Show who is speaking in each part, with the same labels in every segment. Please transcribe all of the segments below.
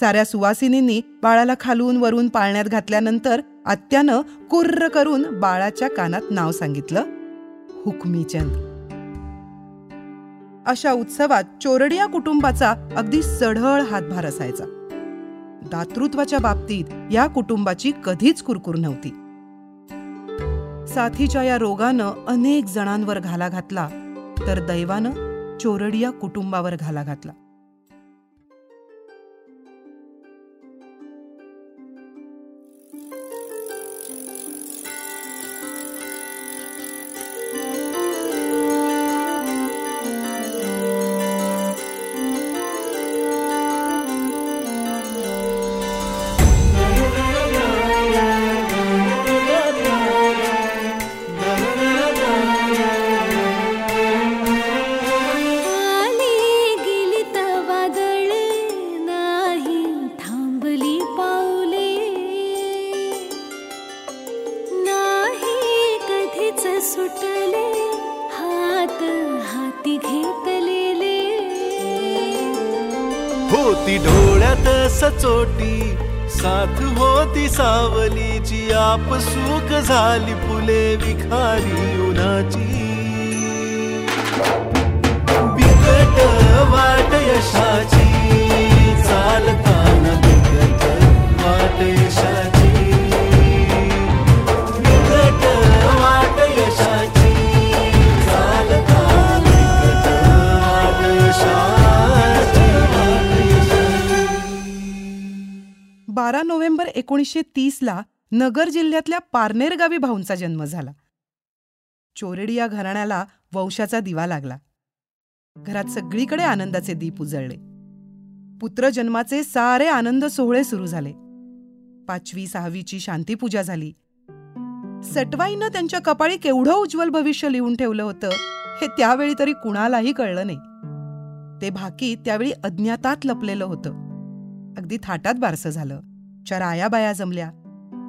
Speaker 1: साऱ्या सुवासिनींनी बाळाला खालून वरून पाळण्यात घातल्यानंतर आत्यानं कुर्र करून बाळाच्या कानात नाव सांगितलं हुकमीचंद. अशा उत्सवात चोरडिया कुटुंबाचा अगदी सढळ हातभार असायचा. दातृत्वाच्या बाबतीत या कुटुंबाची कधीच कुरकुर नव्हती. साथीच्या या रोगानं अनेक जणांवर घाला घातला तर दैवानं चोरडिया कुटुंबावर घाला घातला.
Speaker 2: ताप सुख झाली फुले विखारी उन्हाची. बिकट वाट यशाची.
Speaker 1: एकोणीसशे तीसला नगर जिल्ह्यातल्या पारनेर गावी भाऊंचा जन्म झाला. चोरेडी या घराण्याला वंशाचा दिवा लागला. घरात सगळीकडे आनंदाचे दीप उजळले. पुत्र जन्माचे सारे आनंद सोहळे सुरू झाले. पाचवी सहावीची शांतीपूजा झाली. सटवाईनं त्यांच्या कपाळी केवढं उज्ज्वल भविष्य लिहून ठेवलं होतं हे त्यावेळी तरी कुणालाही कळलं नाही. ते भाकी त्यावेळी अज्ञातात लपलेलं होतं. अगदी थाटात बारसं झालं. चार आयाबाया जमल्या.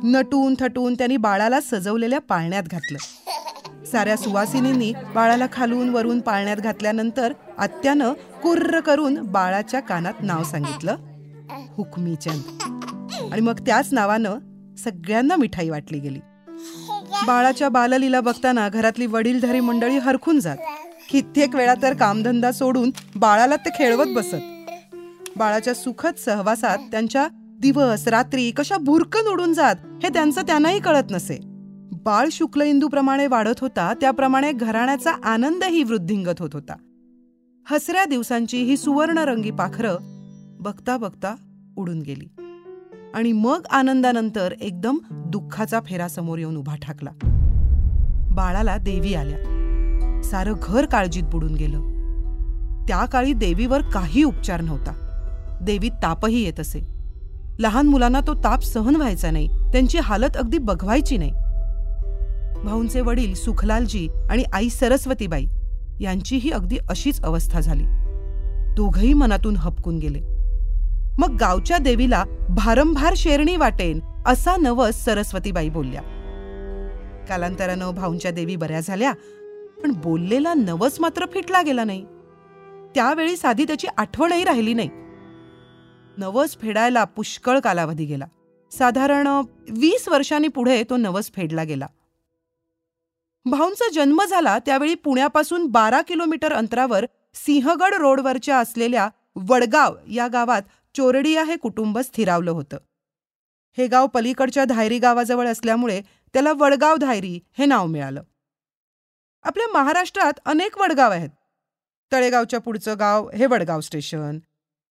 Speaker 1: नटून थटून त्यांनी बाळाला सजवलेल्या पाळण्यात घातलं. साऱ्या सुवासिनींनी बाळाला खालून वरून पाळण्यात घातल्यानंतर आत्यानं कुर्र करून बाळाच्या कानात नाव सांगितलं हुकमीचंद. आणि मग त्याच नावानं सगळ्यांना मिठाई वाटली गेली. बाळाच्या बाललीला बघताना घरातली वडीलधारी मंडळी हरखून जात. कित्येक वेळा तर कामधंदा सोडून बाळाला ते खेळवत बसत. बाळाच्या सुखद सहवासात त्यांच्या दिवस रात्री कशा भुरकन उडून जात हे त्यांचं त्यांनाही कळत नसे. बाळ शुक्ल इंदूप्रमाणे वाढत होता त्याप्रमाणे घराण्याचा आनंदही वृद्धिंगत होत होता. हसऱ्या दिवसांची ही सुवर्णरंगी पाखरं बघता बघता उडून गेली. आणि मग आनंदानंतर एकदम दुःखाचा फेरा समोर येऊन उभा ठाकला. बाळाला देवी आल्या. सारं घर काळजीत बुडून गेलं. त्या काळी देवीवर काही उपचार नव्हता. देवीत तापही येत असे. लहान मुलांना तो ताप सहन व्हायचा नाही. त्यांची हालत अगदी बघवायची नाही. भाऊंचे वडील सुखलालजी आणि आई सरस्वतीबाई यांचीही अगदी अशीच अवस्था झाली. दोघही मनातून हपकून गेले. मग गावच्या देवीला भारंभार शेरणी वाटेन असा नवस सरस्वतीबाई बोलल्या. कालांतरानं भाऊंच्या देवी बऱ्या झाल्या पण बोललेला नवस मात्र फिटला गेला नाही. त्यावेळी साधी त्याची आठवणही राहिली नाही. नवस फेडायला पुष्कळ कालावधी गेला. साधारण वीस वर्षांनी पुढे तो नवस फेडला गेला. भाऊंचा जन्म झाला त्यावेळी पुण्यापासून बारा किलोमीटर अंतरावर सिंहगड रोडवरच्या असलेल्या वडगाव या गावात चोरडिया हे कुटुंब स्थिरावलं होतं. हे गाव पलीकडच्या धायरी गावाजवळ असल्यामुळे त्याला वडगाव धायरी हे नाव मिळालं. आपल्या महाराष्ट्रात अनेक वडगाव आहेत. तळेगावच्या पुढचं गाव हे वडगाव स्टेशन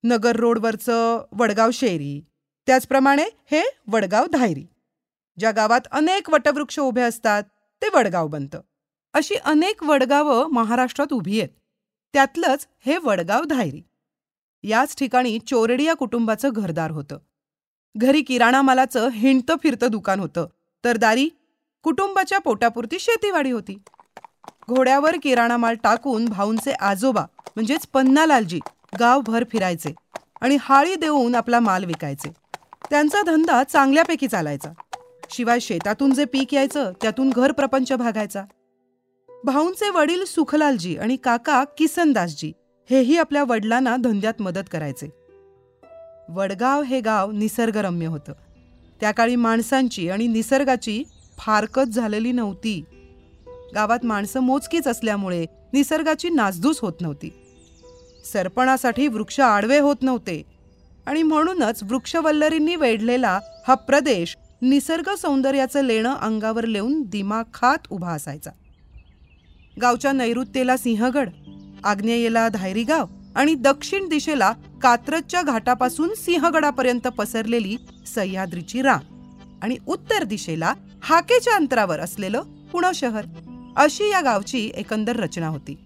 Speaker 1: नगर रोडवरचं वडगाव शेरी. त्याचप्रमाणे हे वडगाव धायरी. ज्या गावात अनेक वटवृक्ष उभे असतात ते वडगाव बनतं. अशी अनेक वडगावं महाराष्ट्रात उभी आहेत. त्यातलंच हे वडगाव धायरी. याच ठिकाणी चोरडिया कुटुंबाचं घरदार होतं. घरी किराणा मालाचं हिंडतं फिरतं दुकान होतं. तर दारी कुटुंबाच्या पोटापुरती शेतीवाडी होती. घोड्यावर किराणा माल टाकून भाऊंचे आजोबा म्हणजेच पन्नालालजी गावभर फिरायचे आणि हाळी देऊन आपला माल विकायचे. त्यांचा धंदा चांगल्यापैकी चालायचा. शिवाय शेतातून जे पीक यायचं त्यातून घर प्रपंच भागायचा. भाऊंचे वडील सुखलालजी आणि काका किसनदासजी हेही आपल्या वडिलांना धंद्यात मदत करायचे. वडगाव हे गाव निसर्गरम्य होतं. त्या काळी माणसांची आणि निसर्गाची फारकत झालेली नव्हती. गावात माणसं मोजकीच असल्यामुळे निसर्गाची नासधूस होत नव्हती. सरपणासाठी वृक्ष आडवे होत नव्हते. आणि म्हणूनच वृक्षवल्लरींनी वेढलेला हा प्रदेश निसर्ग सौंदर्याचं लेणं अंगावर लेऊन दिमाखात उभा असायचा. गावच्या नैऋत्येला सिंहगड आग्नेयेला धायरी गाव आणि दक्षिण दिशेला कात्रजच्या घाटापासून सिंहगडापर्यंत पसरलेली सह्याद्रीची रांग आणि उत्तर दिशेला हाकेच्या अंतरावर असलेलं पुणे शहर अशी या गावची एकंदर रचना होती.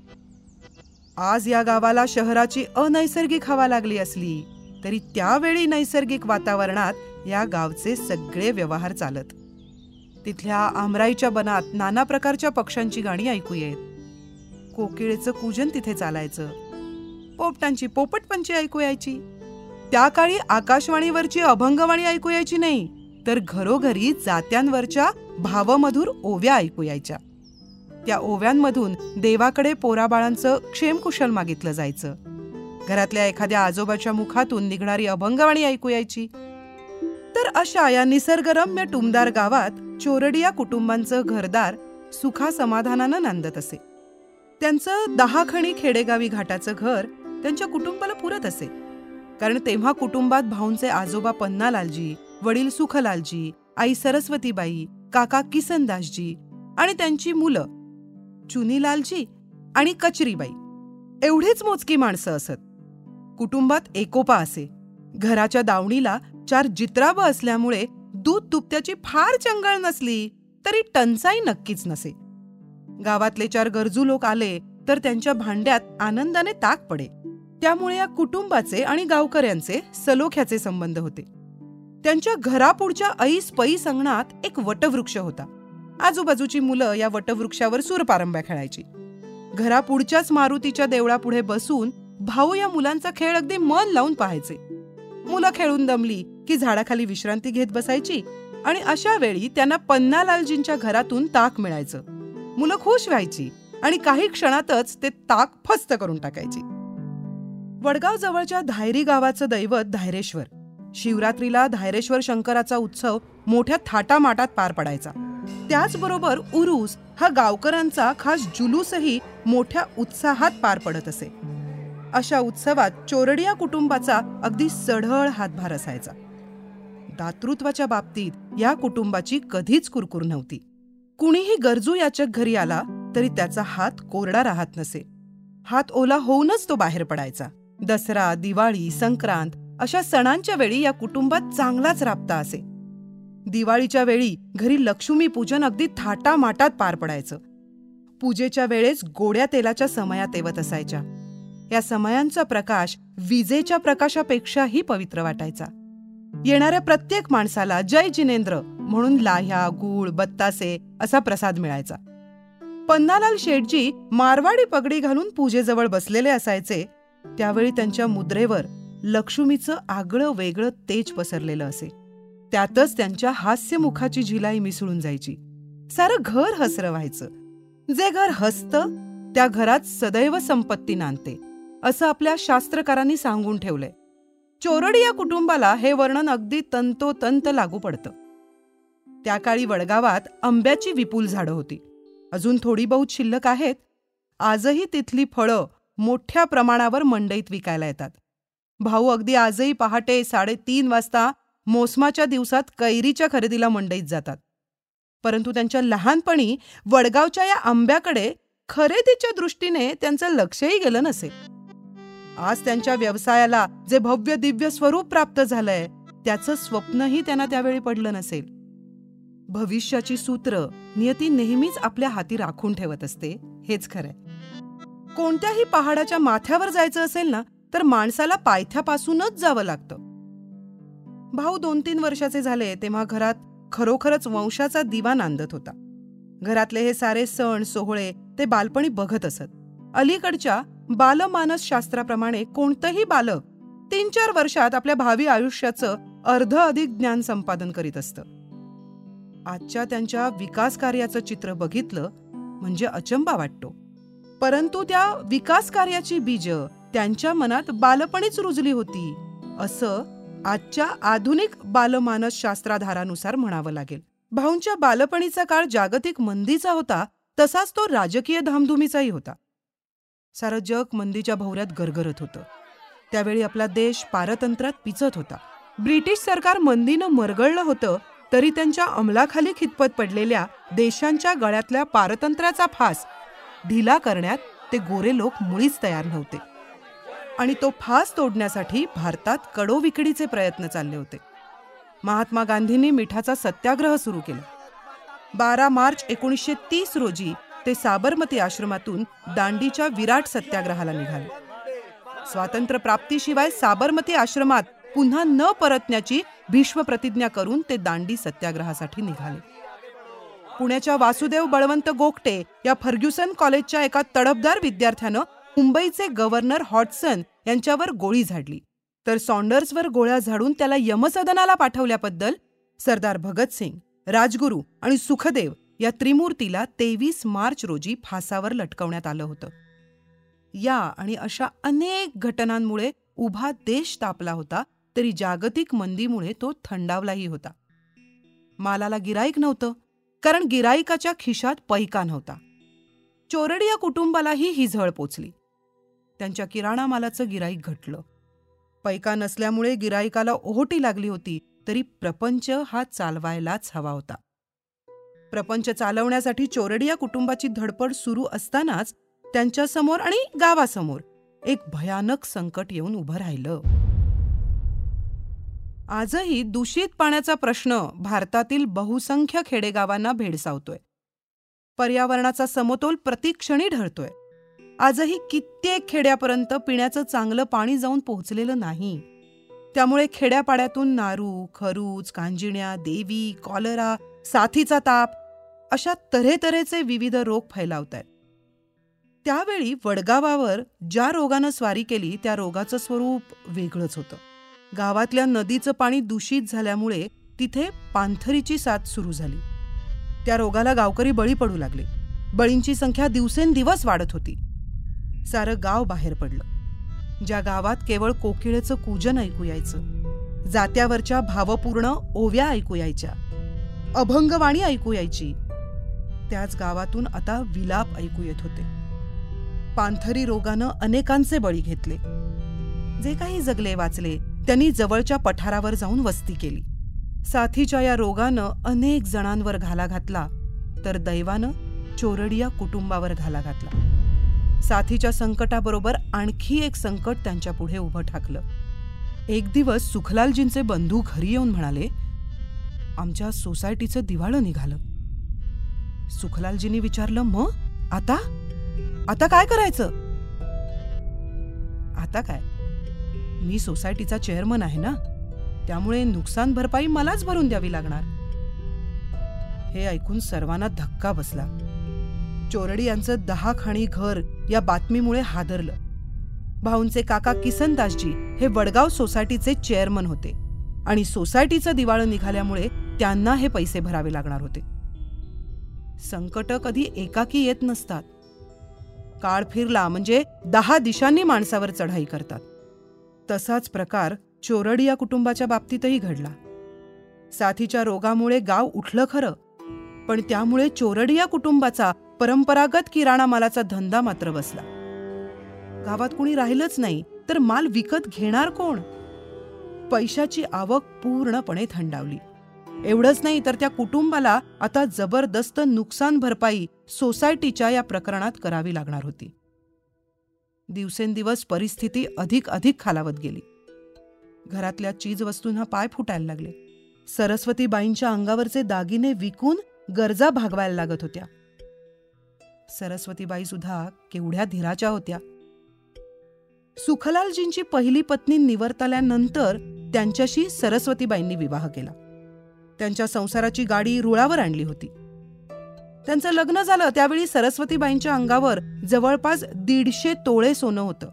Speaker 1: आज या गावाला शहराची अनैसर्गिक हवा लागली असली तरी त्यावेळी नैसर्गिक वातावरणात या गावचे सगळे व्यवहार चालत. तिथल्या आमराईच्या बनात नाना प्रकारच्या पक्ष्यांची गाणी ऐकू येत. कोकिळेचं पूजन तिथे चालायचं. पोपटांची पोपटपंची ऐकू यायची. त्या काळी आकाशवाणीवरची अभंगवाणी ऐकू यायची नाही तर घरोघरी जात्यांवरच्या भावमधुर ओव्या ऐकू यायच्या. त्या ओव्यांमधून देवाकडे पोराबाळांचं क्षेमकुशल मागितलं जायचं. घरातल्या एखाद्या आजोबाच्या मुखातून निघणारी अभंगवाणी ऐकू यायची. तर अशा या निसर्गरम्य टुमदार गावात चोरडिया कुटुंबांचं घरदार सुखा समाधानानं नांदत असे. त्यांचं दहाखणी खेडेगावी घाटाचं घर त्यांच्या कुटुंबाला पुरत असे. कारण तेव्हा कुटुंबात भाऊंचे आजोबा पन्नालालजी वडील सुखलालजी आई सरस्वतीबाई काका किसनदासजी आणि त्यांची मुलं चुनीलालजी आणि कचरीबाई. एवढीच मोजकी माणसं असत. कुटुंबात एकोपा असे. घराच्या दावणीला चार जित्राब असल्यामुळे दूध तुपत्याची फार चंगळ नसली तरी टंचाई नक्कीच नसे. गावातले चार गरजू लोक आले तर त्यांच्या भांड्यात आनंदाने ताक पडे. त्यामुळे या कुटुंबाचे आणि गावकऱ्यांचे सलोख्याचे संबंध होते. त्यांच्या घरापुढच्या ऐस पैस अंगणात एक वटवृक्ष होता. आजूबाजूची मुलं या वटवृक्षावर सूरपारंब्या खेळायची. घरापुढच्याच मारुतीच्या देवळापुढे बसून भाऊ या मुलांचा खेळ अगदी मन लावून पाहायचे. मुलं खेळून दमली की झाडाखाली विश्रांती घेत बसायची आणि अशा वेळी त्यांना पन्नालालजींच्या घरातून ताक मिळायचं. मुलं खुश व्हायची आणि काही क्षणातच ते ताक फस्त करून टाकायची. वडगाव जवळच्या धायरी गावाचं दैवत धायरेश्वर. शिवरात्रीला धायरेश्वर शंकराचा उत्सव मोठ्या थाटामाटात पार पडायचा. त्याचबरोबर उरूस हा गावकऱ्यांचा खास जुलूसही मोठ्या उत्साहात पार पडत असे. अशा उत्सवात चोरडिया कुटुंबाचा अगदी सढळ हातभार असायचा. दातृत्वाच्या बाबतीत या कुटुंबाची कधीच कुरकुर नव्हती. कुणीही गरजू याचक घरी आला तरी त्याचा हात कोरडा राहत नसे. हात ओला होऊनच तो बाहेर पडायचा. दसरा दिवाळी संक्रांत अशा सणांच्या वेळी या कुटुंबात चांगलाच राबता असे. दिवाळीच्या वेळी घरी लक्ष्मी पूजन अगदी थाटामाटात पार पडायचं. पूजेच्या वेळेस गोड्या तेलाच्या समयात येवत असायच्या. या समयांचा प्रकाश विजेच्या प्रकाशापेक्षाही पवित्र वाटायचा. येणाऱ्या प्रत्येक माणसाला जय जिनेंद्र म्हणून लाह्या गुळ बत्तासे असा प्रसाद मिळायचा. पन्नालाल शेठजी मारवाडी पगडी घालून पूजेजवळ बसलेले असायचे. त्यावेळी त्यांच्या मुद्रेवर लक्ष्मीचं आगळं वेगळं तेज पसरलेलं असे. त्यातच त्यांच्या हास्यमुखाची झिलाई मिसळून जायची. सारं घर हसरं व्हायचं जे घर हसतं त्या घरात सदैव संपत्ती नांदते असं आपल्या शास्त्रकारांनी सांगून ठेवलंय. चोरडी या कुटुंबाला हे वर्णन अगदी तंतोतंत लागू पडतं. त्या काळी वडगावात आंब्याची विपुल झाडं होती. अजून थोडी बहुत शिल्लक आहेत. आजही तिथली फळं मोठ्या प्रमाणावर मंडईत विकायला येतात. भाऊ अगदी आजही पहाटे साडेतीन वाजता मोसमाच्या दिवसात कैरीच्या खरेदीला मंडईत जातात. परंतु त्यांच्या लहानपणी वडगावच्या या आंब्याकडे खरेदीच्या दृष्टीने त्यांचं लक्षही गेलं नसेल आज त्यांच्या व्यवसायाला जे भव्य दिव्य स्वरूप प्राप्त झालंय त्याचं स्वप्नही त्यांना त्यावेळी पडलं नसेल. भविष्याची सूत्र नियती नेहमीच आपल्या हाती राखून ठेवत असते हेच खरंय. कोणत्याही पहाडाच्या माथ्यावर जायचं असेल ना तर माणसाला पायथ्यापासूनच जावं लागतं. भाऊ दोन तीन वर्षाचे झाले तेव्हा घरात खरोखरच वंशाचा दिवा नांदत होता. घरातले हे सारे सण सोहळे ते बालपणी बघत असत. अलीकडच्या बालमानस शास्त्राप्रमाणे कोणतंही बालक तीन चार वर्षात आपल्या भावी आयुष्याचं अर्ध अधिक ज्ञान संपादन करीत असतं. आजच्या त्यांच्या विकास कार्याचं चित्र बघितलं म्हणजे अचंबा वाटतो. परंतु त्या विकास कार्याची बीज त्यांच्या मनात बालपणीच रुजली होती असं आजच्या आधुनिक बालमानस शास्त्राधारानुसार म्हणावं लागेल. भाऊंच्या बालपणीचा काळ जागतिक मंदीचा होता तसाच तो राजकीय धामधुमीचाही होता. सारं जग मंदीच्या भोवऱ्यात गरगरत होतं. त्यावेळी आपला देश पारतंत्र्यात पिचत होता. ब्रिटिश सरकार मंदीनं मरगळलं होतं तरी त्यांच्या अंमलाखाली खितपत पडलेल्या देशांच्या गळ्यातल्या पारतंत्र्याचा फास ढिला करण्यात ते गोरे लोक मुळीच तयार नव्हते. आणि तो फास तोडण्यासाठी भारतात कडोविकडीचे प्रयत्न चालले होते. महात्मा गांधींनी मिठाचा सत्याग्रह सुरू केला. बारा मार्च एकोणीसशे तीस रोजी ते साबरमती आश्रमातून दांडीच्या विराट सत्याग्रहाला निघाले. स्वातंत्र्य प्राप्तीशिवाय साबरमती आश्रमात पुन्हा न परतण्याची भीष्म प्रतिज्ञा करून ते दांडी सत्याग्रहासाठी निघाले. पुण्याच्या वासुदेव बळवंत गोगटे या फर्ग्युसन कॉलेजच्या एका तडफदार विद्यार्थ्यानं मुंबईचे गव्हर्नर हॉटसन यांच्यावर गोळी झाडली. तर सॉन्डर्सवर गोळ्या झाडून त्याला यमसदनाला पाठवल्याबद्दल सरदार भगतसिंग राजगुरू आणि सुखदेव या त्रिमूर्तीला तेवीस मार्च रोजी फासावर लटकवण्यात आलं होतं. या आणि अशा अनेक घटनांमुळे उभा देश तापला होता तरी जागतिक मंदीमुळे तो थंडावलाही होता. मालाला गिराईक नव्हतं कारण गिराईकाच्या खिशात पैका नव्हता. चोरडिया कुटुंबालाही ही झळ पोचली. त्यांच्या किराणा मालाचं गिराईक घटलं. पैका नसल्यामुळे गिराईकाला ओहोटी लागली होती तरी प्रपंच हा चालवायलाच हवा होता. प्रपंच चालवण्यासाठी चोरडिया कुटुंबाची धडपड सुरू असतानाच त्यांच्यासमोर आणि गावासमोर एक भयानक संकट येऊन उभं राहिलं. आजही दूषित पाण्याचा प्रश्न भारतातील बहुसंख्य खेडेगावांना भेडसावतोय. पर्यावरणाचा समतोल प्रतिक्षणी ढळतोय. आजही कित्येक खेड्यापर्यंत पिण्याचं चांगलं पाणी जाऊन पोहोचलेलं नाही. त्यामुळे खेड्यापाड्यातून नारू खरूज कांजिण्या देवी कॉलरा साथीचा ताप अशा तऱ्हेतऱ्हेचे विविध रोग फैलावत आहेत त्यावेळी वडगावावर ज्या रोगानं स्वारी केली त्या रोगाचं स्वरूप वेगळंच होतं. गावातल्या नदीचं पाणी दूषित झाल्यामुळे तिथे पांथरीची साथ सुरू झाली. त्या रोगाला गावकरी बळी पडू लागले. बळींची संख्या दिवसेंदिवस वाढत होती. सारं गाव बाहेर पडलं. ज्या गावात केवळ कोकिळेचं कूजन ऐकू यायचं जात्यावरच्या भावपूर्ण ओव्या ऐकू यायच्या अभंगवाणी ऐकू यायची त्याच गावातून आता विलाप ऐकू येत होते. पांथरी रोगानं अनेकांचे बळी घेतले. जे काही जगले वाचले त्यांनी जवळच्या पठारावर जाऊन वस्ती केली. साथीच्या या रोगानं अनेक जणांवर घाला घातला तर दैवानं चोरडिया कुटुंबावर घाला घातला. साथीच्या संकटाबरोबर आणखी एक संकट त्यांच्या पुढे उभं ठाकलं. एक दिवस सुखलालजींचे बंधू घरी येऊन म्हणाले आमच्या सोसायटीचं दिवाळं निघालं. सुखलालजींनी विचारलं मग? आता? आता काय करायचं? आता काय? मी सोसायटीचा चेअरमन आहे ना? त्यामुळे नुकसान भरपाई मलाच भरून द्यावी लागणार. हे ऐकून सर्वांना धक्का बसला. चोरडी यांचं दहा खाणी घर या बातमीमुळे हादरलं. भाऊंचे काका किसनदासजी हे वडगाव सोसायटीचे चेअरमन होते आणि सोसायटीचं दिवाळं निघाल्यामुळे त्यांना हे पैसे भरावे लागणार होते. संकट कधी एकाकी येत नसतात. काळ फिरला म्हणजे दहा दिशांनी माणसावर चढाई करतात. तसाच प्रकार चोरडी या कुटुंबाच्या बाबतीतही घडला. साथीच्या रोगामुळे गाव उठलं खरं पण त्यामुळे चोरडी या कुटुंबाचा परंपरागत किराणा मालाचा धंदा मात्र बसला. गावात कुणी राहिलंच नाही तर माल विकत घेणार कोण? पैशाची आवक पूर्णपणे थंडावली. एवढंच नाही तर त्या कुटुंबाला आता जबरदस्त नुकसान भरपाई सोसायटीच्या या प्रकरणात करावी लागणार होती. दिवसेंदिवस परिस्थिती अधिक अधिक खालावत गेली. घरातल्या चीजवस्तूंना पाय फुटायला लागले. सरस्वतीबाईंच्या अंगावरचे दागिने विकून गरजा भागवायला लागत होत्या. सरस्वतीबाई सुद्धा केवढ्या धीराच्या होत्या. सुखलालजींची पहिली पत्नी निवर्तल्यानंतर त्यांच्याशी सरस्वतीबाईंनी विवाह केला. त्यांच्या संसाराची गाडी रुळावर आणली होती. त्यांचं लग्न झालं त्यावेळी सरस्वतीबाईंच्या अंगावर जवळपास दीडशे तोळे सोनं होतं.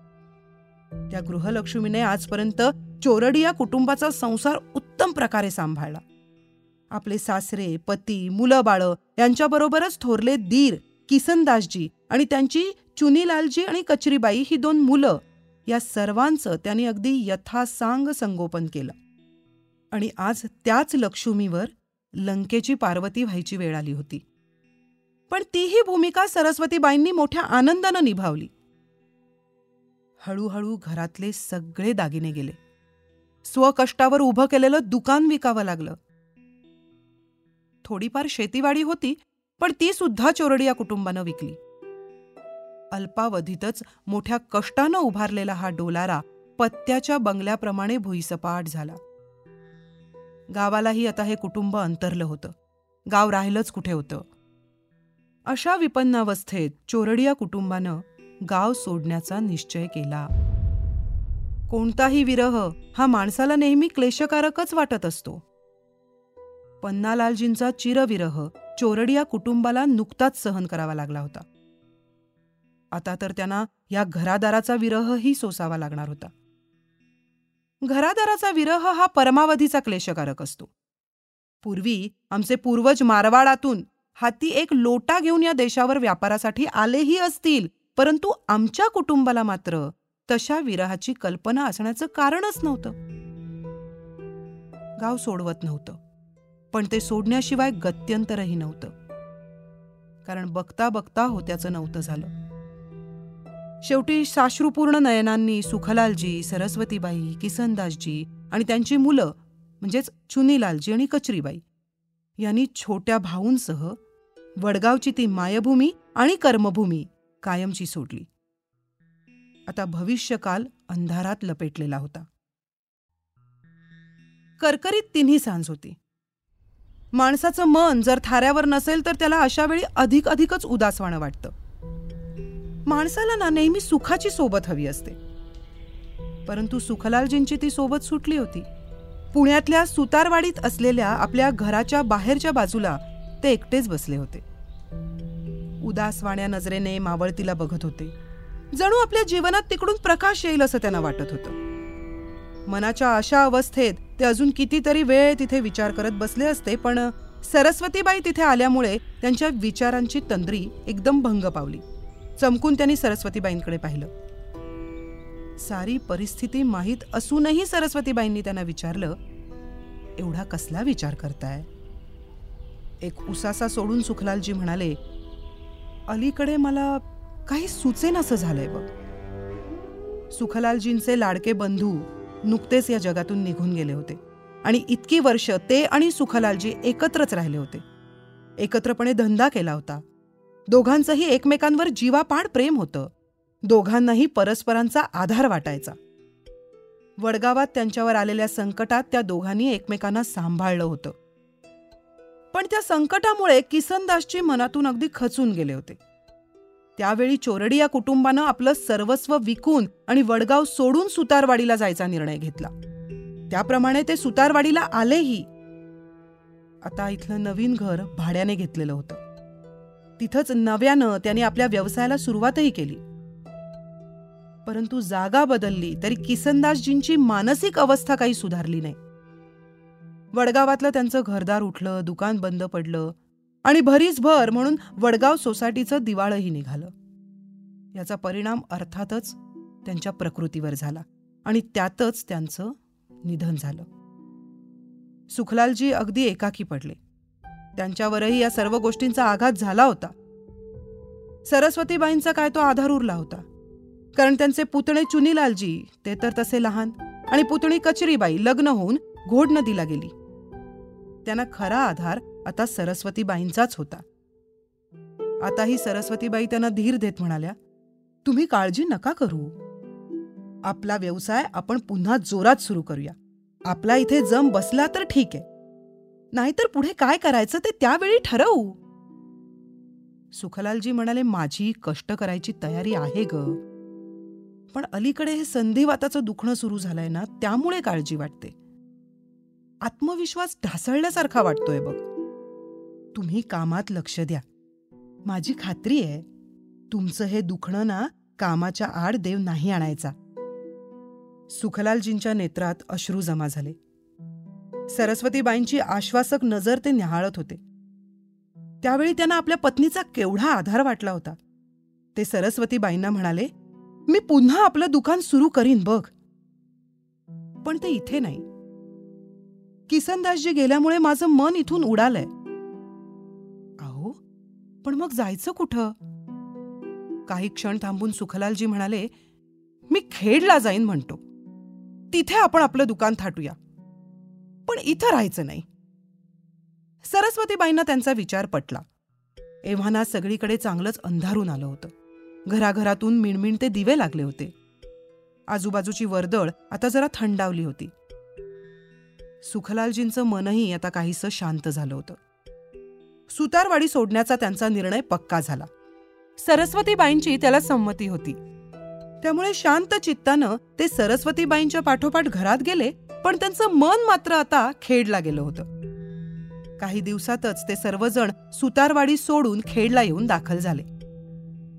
Speaker 1: त्या गृहलक्ष्मीने आजपर्यंत चोरडिया कुटुंबाचा संसार उत्तम प्रकारे सांभाळला. आपले सासरे पती मुलं बाळं यांच्याबरोबरच थोरले दीर किसनदासजी आणि त्यांची चुनीलालजी आणि कचरीबाई ही दोन मुलं या सर्वांचं त्यांनी अगदी यथासांग संगोपन केलं. आणि आज त्याच लक्ष्मीवर लंकेची पार्वती व्हायची वेळ आली होती. पण तीही भूमिका सरस्वतीबाईंनी मोठ्या आनंदानं निभावली. हळूहळू घरातले सगळे दागिने गेले. स्वकष्टावर उभं केलेलं दुकान विकावं लागलं. थोडीफार शेतीवाडी होती पण ती सुद्धा चोरडिया कुटुंबानं विकली. अल्पावधीतच मोठ्या कष्टानं उभारलेला हा डोलारा पत्त्याच्या बंगल्याप्रमाणे भुईसपाट झाला. गावालाही आता हे कुटुंब अंतरलं होतं. गाव राहिलंच कुठे होतं? अशा विपन्नावस्थेत चोरडिया कुटुंबानं गाव सोडण्याचा निश्चय केला. कोणताही विरह हा माणसाला नेहमी क्लेशकारकच वाटत असतो. पन्नालालजींचा चिरविरह चोरडिया कुटुंबाला नुकताच सहन करावा लागला होता. आता तर त्यांना या घरादाराचा विरहही सोसावा लागणार होता. घरादाराचा विरह हा परमावधीचा क्लेशकारक असतो. पूर्वी आमचे पूर्वज मारवाडातून हाती एक लोटा घेऊन या देशावर व्यापारासाठी आलेही असतील परंतु आमच्या कुटुंबाला मात्र तशा विरहाची कल्पना असण्याचं कारणच नव्हतं. गाव सोडवत नव्हतं. पण ते सोडण्याशिवाय गत्यंतरही नव्हतं. कारण बघता बघता होत्याचं नव्हतं झालं. शेवटी साश्रुपूर्ण नयनांनी सुखलालजी सरस्वतीबाई किसनदासजी आणि त्यांची मुलं म्हणजेच चुनीलालजी आणि कचरीबाई यांनी छोट्या भाऊंसह वडगावची ती मायभूमी आणि कर्मभूमी कायमची सोडली. आता भविष्यकाल अंधारात लपेटलेला होता. करकरीत तिन्ही सांज होती. माणसाचं मन जर थाऱ्यावर नसेल तर त्याला अशा वेळी अधिक अधिकच उदासवाणं वाटतं. माणसाला ना नेहमी सुखाची सोबत हवी असते. परंतु सुखलालजींची ती सोबत सुटली होती. पुण्यातल्या सुतारवाडीत असलेल्या आपल्या घराच्या बाहेरच्या बाजूला ते एकटेच बसले होते. उदासवाण्या नजरेने मावळतीला बघत होते. जणू आपल्या जीवनात तिकडून प्रकाश येईल असं त्यांना वाटत होतं. मनाच्या अशा अवस्थेत ते अजून कितीतरी वेळ तिथे विचार करत बसले असते पण सरस्वतीबाई तिथे आल्यामुळे त्यांच्या विचारांची तंद्री एकदम भंग पावली. चमकून त्यांनी सरस्वतीबाईंकडे पाहिलं. सारी परिस्थिती माहीत असूनही सरस्वतीबाईंनी त्यांना विचारलं एवढा कसला विचार करताय? एक उसासा सोडून सुखलालजी म्हणाले अलीकडे मला काही सुचेन असं झालंय बघ. सुखलालजींचे लाडके बंधू नुकतेच या जगातून निघून गेले होते. आणि इतकी वर्ष ते आणि सुखलालजी एकत्रच राहिले होते. एकत्रपणे धंदा केला होता. दोघांचंही एकमेकांवर जीवापाड प्रेम होतं. दोघांनाही परस्परांचा आधार वाटायचा. वडगावात त्यांच्यावर आलेल्या संकटात त्या दोघांनी एकमेकांना सांभाळलं होतं. पण त्या संकटामुळे किसनदासची मनातून अगदी खचून गेले होते. त्यावेळी चोरडी या कुटुंबानं आपलं सर्वस्व विकून आणि वडगाव सोडून सुतारवाडीला जायचा निर्णय घेतला. त्याप्रमाणे ते सुतारवाडीला आलेही आता इथलं नवीन घर भाड्याने घेतलेलं होतं. तिथंच नव्यानं त्याने आपल्या व्यवसायाला सुरुवातही केली. परंतु जागा बदलली तरी किसनदासजींची मानसिक अवस्था काही सुधारली नाही. वडगावातलं त्यांचं घरदार उठलं दुकान बंद पडलं आणि भरीस भर म्हणून वडगाव सोसायटीचं दिवाळही निघालं. याचा परिणाम अर्थातच त्यांच्या प्रकृतीवर झाला आणि त्यातच त्यांचं निधन झालं. सुखलालजी अगदी एकाकी पडले. त्यांच्यावरही या सर्व गोष्टींचा आघात झाला होता. सरस्वतीबाईंचा काय तो आधार उरला होता? कारण त्यांचे पुतणे चुनीलालजी ते तर तसे लहान आणि पुतणी कचरीबाई लग्न होऊन घोड नदीला गेली. त्यांना खरा आधार आता सरस्वतीबाईंचाच होता. आता ही सरस्वतीबाई त्यांना धीर देत म्हणाल्या तुम्ही काळजी नका करू. आपला व्यवसाय आपण पुन्हा जोरात सुरू करूया. आपला इथे जम बसला तर ठीक आहे. नाहीतर पुढे काय करायचं ते त्यावेळी ठरवू. सुखलालजी म्हणाले माझी कष्ट करायची तयारी आहे ग. पण अलीकडे हे संधिवाताचं दुखणं सुरू झालंय ना त्यामुळे काळजी वाटते. आत्मविश्वास ढासळल्यासारखा वाटतोय बघ. तुम्ही कामात लक्ष द्या. माझी खात्री आहे तुमचं हे दुखणं ना कामाच्या आड देव नाही आणायचा. सुखलालजींच्या नेत्रात अश्रू जमा झाले. सरस्वतीबाईंची आश्वासक नजर ते न्याहाळत होते. त्यावेळी त्यांना आपल्या पत्नीचा केवढा आधार वाटला होता. ते सरस्वतीबाईंना म्हणाले मी पुन्हा आपलं दुकान सुरू करीन बघ. पण ते इथे नाही. किसनदासजी गेल्यामुळे माझं मन इथून उडालंय. अहो पण मग जायचं कुठं? काही क्षण थांबून सुखलालजी म्हणाले मी खेडला जाईन म्हणतो. तिथे आपण आपलं दुकान थाटूया. पण इथं राहायचं नाही. सरस्वतीबाईंना त्यांचा विचार पटला. एव्हाना सगळीकडे चांगलंच अंधारून आलं होतं. घराघरातून मिणमिणते दिवे लागले होते. आजूबाजूची वर्दळ आता जरा थंडावली होती. सुखलालजींचं मनही आता काहीसं शांत झालं होतं. सुतारवाडी सोडण्याचा त्यांचा निर्णय पक्का झाला. सरस्वतीबाईंची त्याला संमती होती. त्यामुळे शांत चित्तानं ते सरस्वतीबाईंच्या पाठोपाठ घरात गेले पण त्यांचं मन मात्र आता खेडला गेलं होतं. काही दिवसातच ते सर्वजण सुतारवाडी सोडून खेडला येऊन दाखल झाले.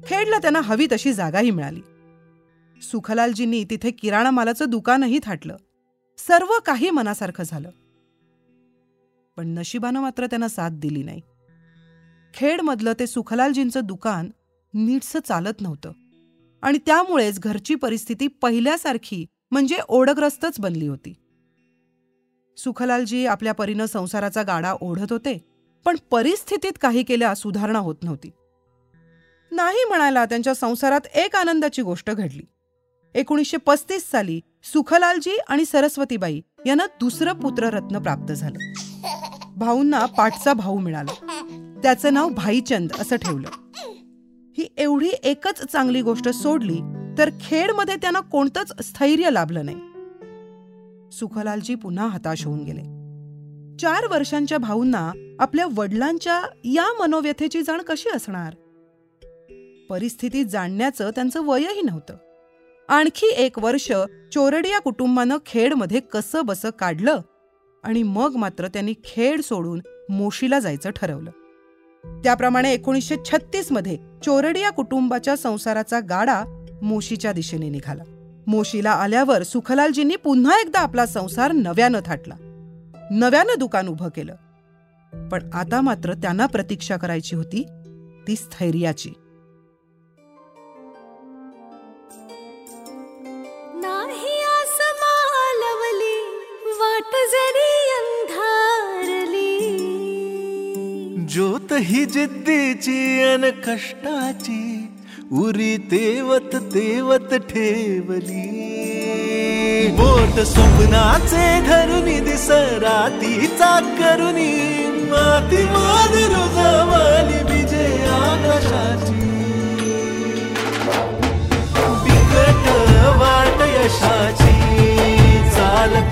Speaker 1: खेडला त्यांना हवी तशी जागाही मिळाली. सुखलालजींनी तिथे किराणा मालाचं दुकानही थाटलं. सर्व काही मनासारखं झालं. पण नशिबानं मात्र त्यांना साथ दिली नाही. खेडमधलं ते सुखलालजींचं दुकान नीटसं चालत नव्हतं. आणि त्यामुळेच घरची परिस्थिती पहिल्यासारखी म्हणजे ओढग्रस्तच बनली होती. सुखलालजी आपल्या परीनं संसाराचा गाडा ओढत होते पण परिस्थितीत काही केल्या सुधारणा होत नव्हती. नाही म्हणायला त्यांच्या संसारात एक आनंदाची गोष्ट घडली. एकोणीसशे पस्तीस साली सुखलालजी आणि सरस्वतीबाई यांना दुसरं पुत्ररत्न प्राप्त झालं. भाऊंना पाठचा भाऊ मिळाला. त्याचं नाव भाईचंद असं ठेवलं. ही एवढी एकच चांगली गोष्ट सोडली तर खेडमध्ये त्यांना कोणतंच स्थैर्य लाभलं नाही. सुखलालजी पुन्हा हताश होऊन गेले. चार वर्षांच्या भाऊंना आपल्या वडिलांच्या या मनोव्यथेची जाण कशी असणार? परिस्थिती जाणण्याचं त्यांचं वयही नव्हतं. आणखी एक वर्ष चोरडिया कुटुंबानं खेडमध्ये कसं बसं काढलं आणि मग मात्र त्यांनी खेड सोडून मोशीला जायचं ठरवलं. त्याप्रमाणे एकोणीसशे छत्तीसमध्ये चोरडिया कुटुंबाच्या संसाराचा गाडा मोशीच्या दिशेने निघाला. मोशीला आल्यावर सुखलालजींनी पुन्हा एकदा आपला संसार नव्यानं थाटला. नव्यानं दुकान उभं केलं. पण आता मात्र त्यांना प्रतीक्षा करायची होती ती स्थैर्याची.
Speaker 2: ही जिद्दीची अन कष्टाची उरी तेवत तेवत ठेवली. बोट स्वप्नाचे धरुनी दिस रातीचा करुनी माती माद जवाली विजय आकाशाची. बिकट वाट यशाची चालत